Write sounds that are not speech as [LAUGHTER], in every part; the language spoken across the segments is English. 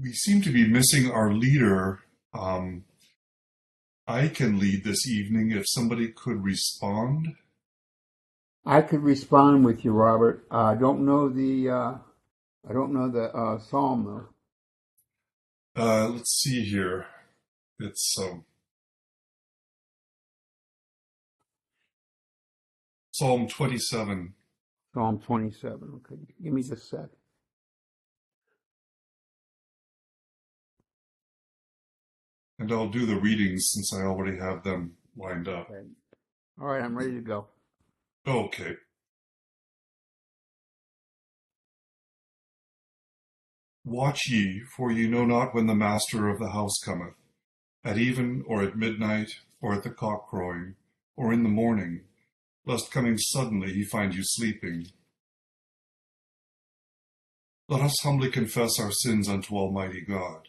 we seem to be missing our leader. Um, I can lead this evening if somebody could respond. I could respond with you, Robert. I uh, don't know the uh, I don't know the uh, psalm though. Uh, let's see here. It's um, Psalm 27. Psalm 27. Okay, give me just a sec. And I'll do the readings since I already have them lined up. Okay. All right, I'm ready to go. Okay. Watch ye, for ye know not when the master of the house cometh, at even, or at midnight, or at the cock crowing, or in the morning, lest coming suddenly he find you sleeping. Let us humbly confess our sins unto Almighty God.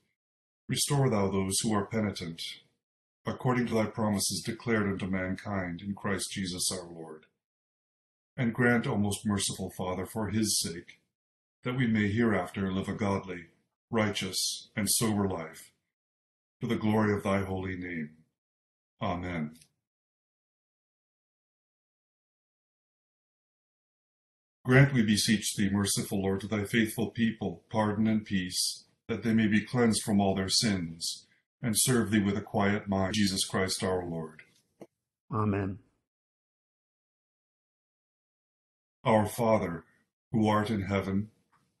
Restore thou those who are penitent, according to thy promises declared unto mankind in Christ Jesus our Lord. And grant, O most merciful Father, for his sake, that we may hereafter live a godly, righteous, and sober life, to the glory of thy holy name. Amen. Grant, we beseech thee, merciful Lord, to thy faithful people pardon and peace, that they may be cleansed from all their sins, and serve thee with a quiet mind, Jesus Christ our Lord. Amen. Our Father, who art in heaven,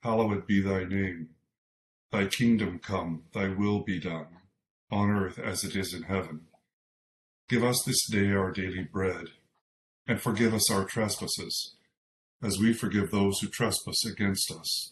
hallowed be thy name. Thy kingdom come, thy will be done, on earth as it is in heaven. Give us this day our daily bread, and forgive us our trespasses, as we forgive those who trespass against us.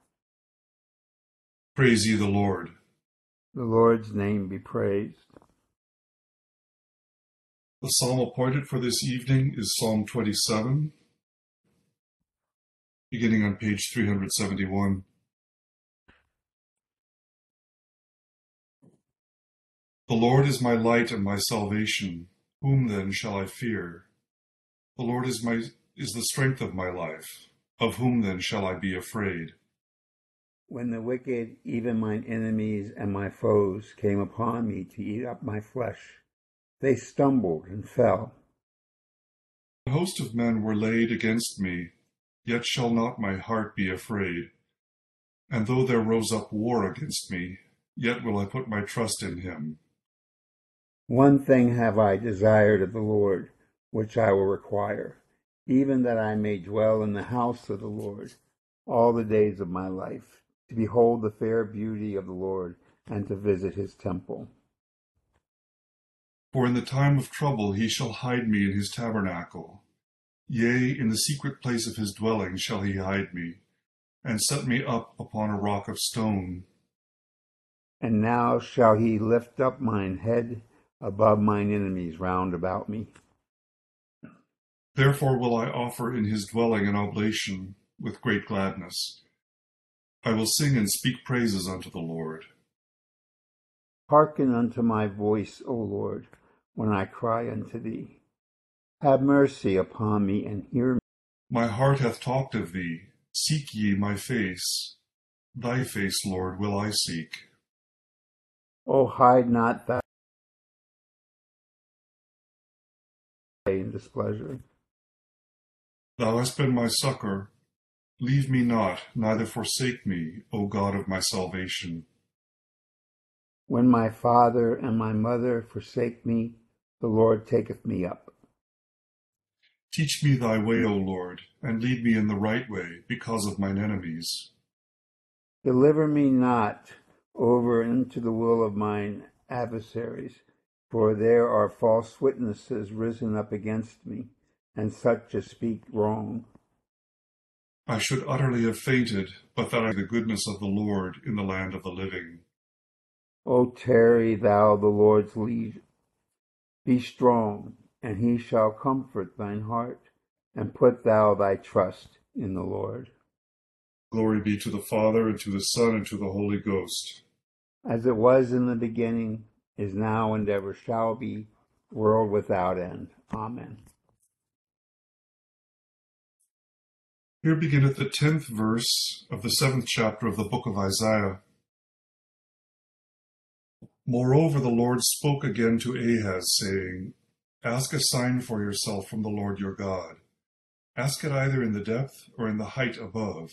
Praise ye the Lord. The Lord's name be praised. The psalm appointed for this evening is Psalm 27 beginning on page 371. The Lord is my light and my salvation. Whom then shall I fear? The Lord is my is the strength of my life. Of whom then shall I be afraid? When the wicked, even mine enemies and my foes, came upon me to eat up my flesh, they stumbled and fell. A host of men were laid against me Yet shall not my heart be afraid. And though there rose up war against me, yet will I put my trust in him. One thing have I desired of the Lord, which I will require, even that I may dwell in the house of the Lord all the days of my life, to behold the fair beauty of the Lord, and to visit his temple. For in the time of trouble he shall hide me in his tabernacle. Yea, in the secret place of his dwelling shall he hide me, and set me up upon a rock of stone. And now shall he lift up mine head above mine enemies round about me. Therefore will I offer in his dwelling an oblation with great gladness. I will sing and speak praises unto the Lord. Hearken unto my voice, O Lord, when I cry unto thee. Have mercy upon me and hear me. My heart hath talked of thee. Seek ye my face. Thy face, Lord, will I seek. O hide not thy in displeasure. Thou hast been my succor. Leave me not, neither forsake me, O God of my salvation. When my father and my mother forsake me, the Lord taketh me up. Teach me thy way, O Lord, and lead me in the right way because of mine enemies. Deliver me not over into the will of mine adversaries, for there are false witnesses risen up against me, and such as speak wrong. I should utterly have fainted, but that I the goodness of the Lord in the land of the living. O tarry thou the Lord's lead. Be strong, and he shall comfort thine heart, and put thou thy trust in the Lord. Glory be to the Father, and to the Son, and to the Holy Ghost. As it was in the beginning, is now, and ever shall be, world without end. Amen. Here beginneth the tenth verse of the seventh chapter of the book of Isaiah. Moreover, the Lord spoke again to Ahaz, saying, Ask a sign for yourself from the Lord your God. Ask it either in the depth or in the height above.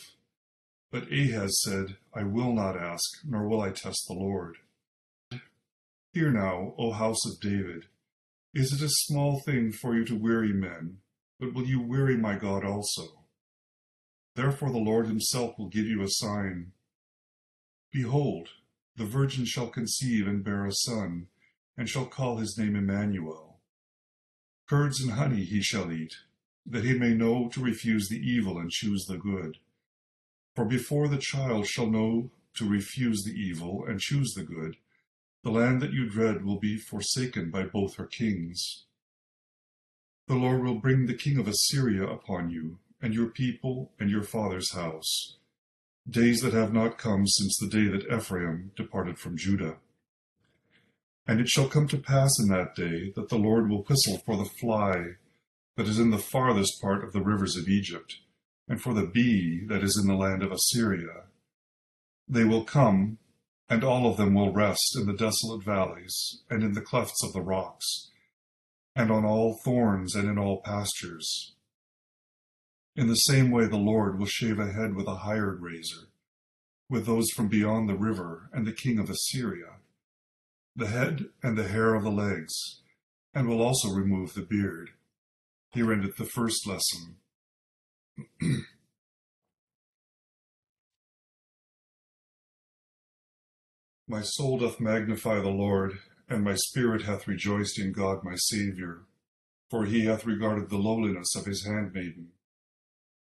But Ahaz said, I will not ask, nor will I test the Lord. Hear now, O house of David, is it a small thing for you to weary men, but will you weary my God also? Therefore the Lord himself will give you a sign. Behold, the virgin shall conceive and bear a son, and shall call his name Emmanuel. Curds and honey he shall eat, that he may know to refuse the evil and choose the good. For before the child shall know to refuse the evil and choose the good, the land that you dread will be forsaken by both her kings. The Lord will bring the king of Assyria upon you, and your people, and your father's house, days that have not come since the day that Ephraim departed from Judah. And it shall come to pass in that day that the Lord will whistle for the fly that is in the farthest part of the rivers of Egypt, and for the bee that is in the land of Assyria. They will come, and all of them will rest in the desolate valleys, and in the clefts of the rocks, and on all thorns and in all pastures. In the same way the Lord will shave a head with a hired razor, with those from beyond the river and the king of Assyria, the head and the hair of the legs, and will also remove the beard. Here endeth the first lesson. [CLEARS THROAT] my soul doth magnify the Lord, and my spirit hath rejoiced in God my Saviour, for he hath regarded the lowliness of his handmaiden.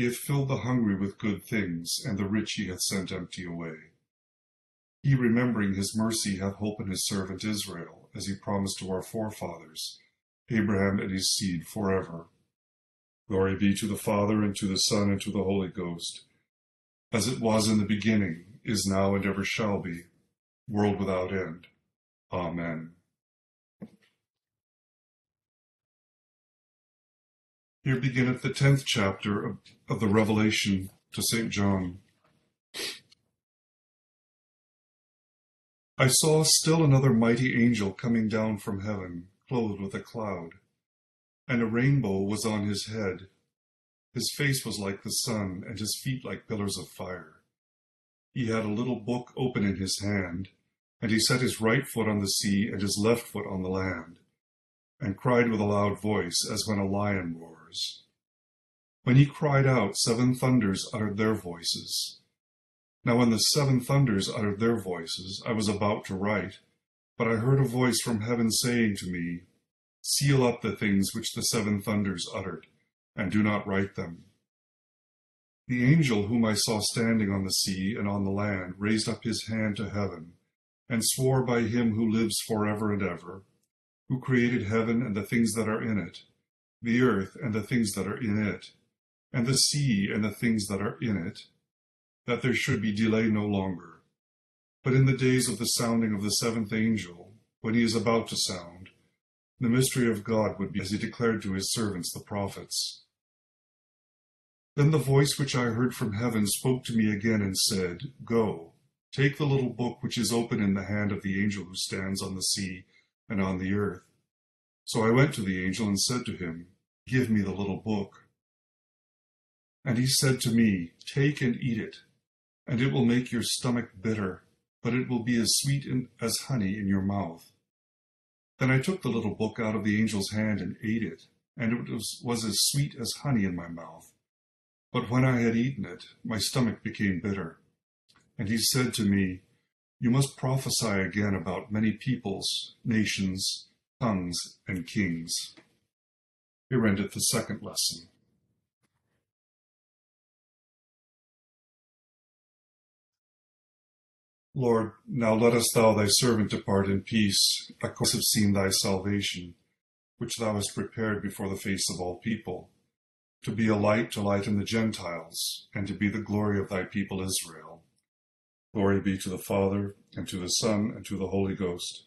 He hath filled the hungry with good things, and the rich he hath sent empty away. He, remembering his mercy, hath hope in his servant Israel, as he promised to our forefathers, Abraham and his seed forever. Glory be to the Father, and to the Son, and to the Holy Ghost as it was in the beginning, is now, and ever shall be, world without end. Amen. Here beginneth the tenth chapter of, of the Revelation to St. John. I saw still another mighty angel coming down from heaven, clothed with a cloud, and a rainbow was on his head his face was like the sun, and his feet like pillars of fire. He had a little book open in his hand, and he set his right foot on the sea and his left foot on the land, and cried with a loud voice, as when a lion roars. When he cried out, seven thunders uttered their voices. Now when the seven thunders uttered their voices, I was about to write, but I heard a voice from heaven saying to me, Seal up the things which the seven thunders uttered and do not write them. The angel whom I saw standing on the sea and on the land raised up his hand to heaven, and swore by him who lives for ever and ever, who created heaven and the things that are in it, the earth and the things that are in it, and the sea and the things that are in it, that there should be delay no longer. But in the days of the sounding of the seventh angel, when he is about to sound, the mystery of God would be as he declared to his servants the prophets. Then the voice which I heard from heaven spoke to me again and said, Go, take the little book which is open in the hand of the angel who stands on the sea and on the earth. So I went to the angel and said to him, Give me the little book. And he said to me, Take and eat it, and it will make your stomach bitter, but it will be as sweet as honey in your mouth. Then I took the little book out of the angel's hand and ate it, and it was, was as sweet as honey in my mouth. But when I had eaten it, my stomach became bitter. And he said to me, You must prophesy again about many peoples, nations, tongues, and kings. Here endeth the second lesson. Lord, now lettest thou thy servant depart in peace, according have seen thy salvation, which thou hast prepared before the face of all people, to be a light to lighten the Gentiles, and to be the glory of thy people Israel. Glory be to the Father, and to the Son, and to the Holy Ghost,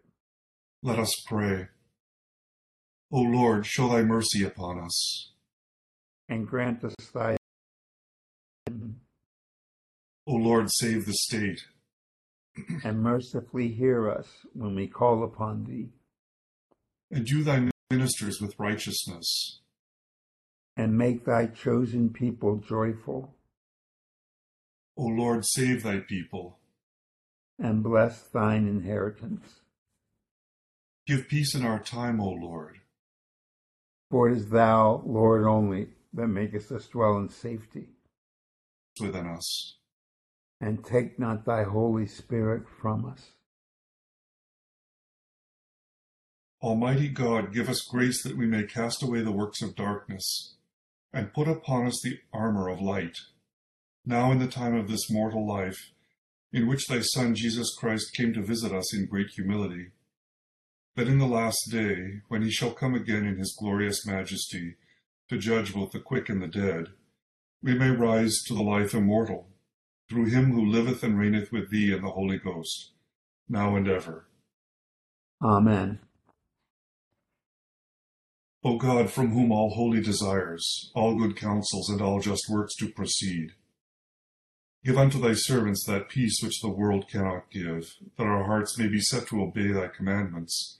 Let us pray. O Lord, show thy mercy upon us. And grant us thy. O Lord, save the state [CLEARS THROAT] and mercifully hear us when we call upon thee. And do thy ministers with righteousness. And make thy chosen people joyful. O Lord, save thy people. And bless thine inheritance. Give peace in our time, O Lord. For it is thou, Lord only, that makest us dwell in safety. Within us and take not thy Holy Spirit from us. Almighty God, give us grace that we may cast away the works of darkness and put upon us the armor of light, now in the time of this mortal life, in which thy Son Jesus Christ came to visit us in great humility, that in the last day, when he shall come again in his glorious majesty to judge both the quick and the dead, we may rise to the life immortal through him who liveth and reigneth with thee in the Holy Ghost, now and ever. Amen. O God, from whom all holy desires, all good counsels, and all just works do proceed, give unto thy servants that peace which the world cannot give, that our hearts may be set to obey thy commandments,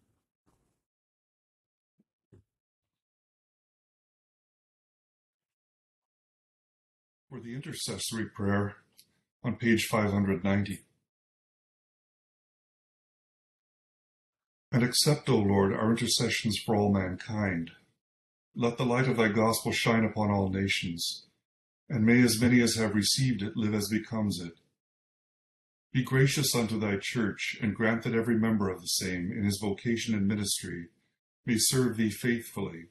For the intercessory prayer on page 590. And accept, O Lord, our intercessions for all mankind. Let the light of thy gospel shine upon all nations, and may as many as have received it live as becomes it. Be gracious unto thy church, and grant that every member of the same, in his vocation and ministry, may serve thee faithfully.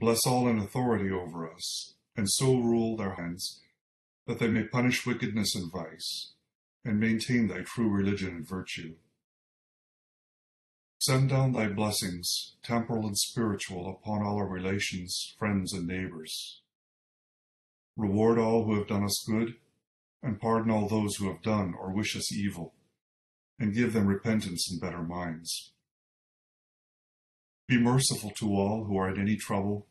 Bless all in authority over us, and so rule their hands, that they may punish wickedness and vice, and maintain thy true religion and virtue. Send down thy blessings, temporal and spiritual, upon all our relations, friends, and neighbors. reward all who have done us good, and pardon all those who have done or wish us evil, and give them repentance and better minds. Be merciful to all who are in any trouble.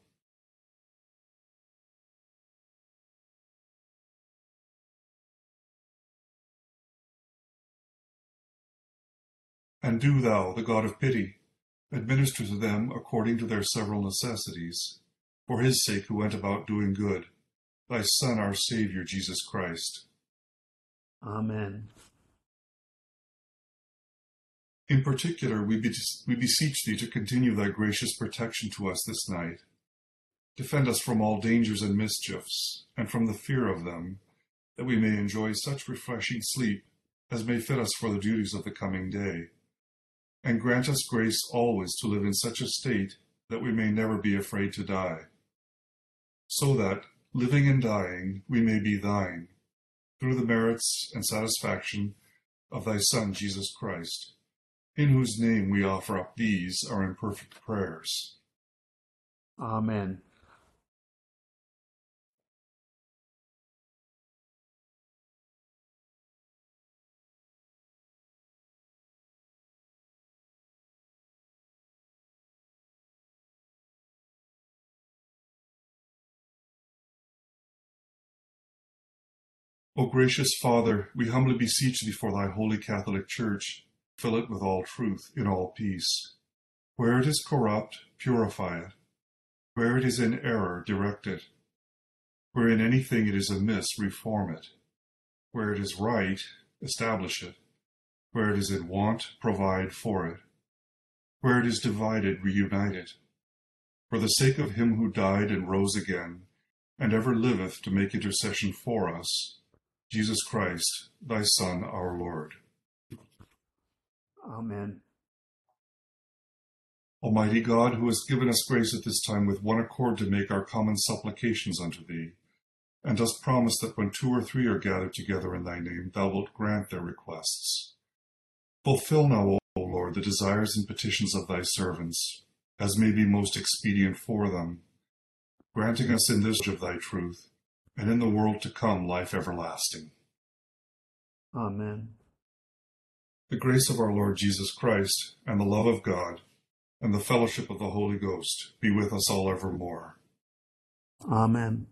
And do thou, the God of pity, administer to them according to their several necessities, for his sake who went about doing good, thy Son, our Saviour, Jesus Christ. Amen. In particular, we, we beseech thee to continue thy gracious protection to us this night. Defend us from all dangers and mischiefs, and from the fear of them, that we may enjoy such refreshing sleep as may fit us for the duties of the coming day. And grant us grace always to live in such a state that we may never be afraid to die. So that, living and dying, we may be thine, through the merits and satisfaction of thy Son, Jesus Christ in whose name we offer up these our imperfect prayers. Amen. O gracious Father, we humbly beseech thee for thy holy Catholic Church. Fill it with all truth, in all peace. Where it is corrupt, purify it. Where it is in error, direct it. Where in anything it is amiss, reform it. Where it is right, establish it. Where it is in want, provide for it. Where it is divided, reunite it. For the sake of him who died and rose again, and ever liveth to make intercession for us, Jesus Christ, thy Son, our Lord. Amen. Almighty God, who has given us grace at this time with one accord to make our common supplications unto thee, and dost promise that when two or three are gathered together in thy name, thou wilt grant their requests. Fulfill now, O Lord, the desires and petitions of thy servants, as may be most expedient for them, granting us in this of thy truth, and in the world to come life everlasting. Amen. The grace of our Lord Jesus Christ, and the love of God, and the fellowship of the Holy Ghost be with us all evermore. Amen.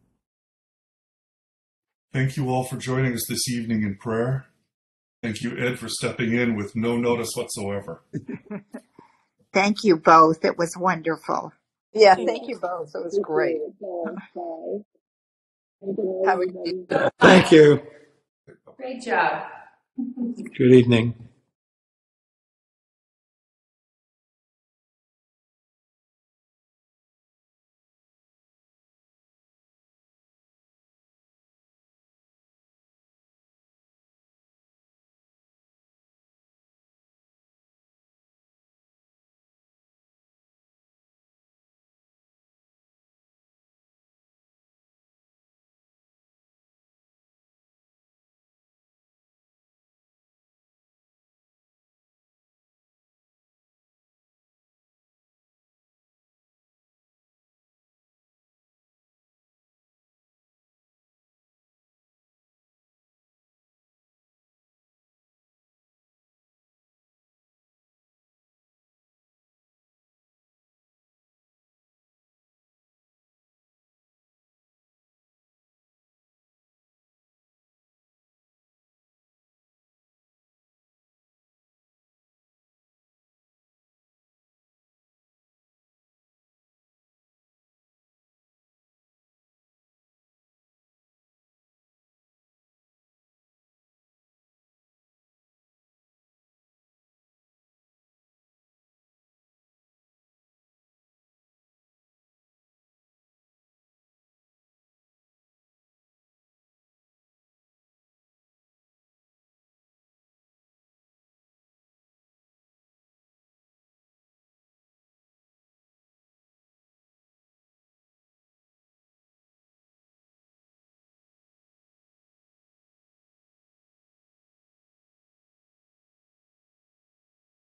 Thank you all for joining us this evening in prayer. Thank you, Ed, for stepping in with no notice whatsoever. [LAUGHS] Thank you both. It was wonderful. Yeah, thank you both. It was great. Have a good Thank you. Great job. Good evening.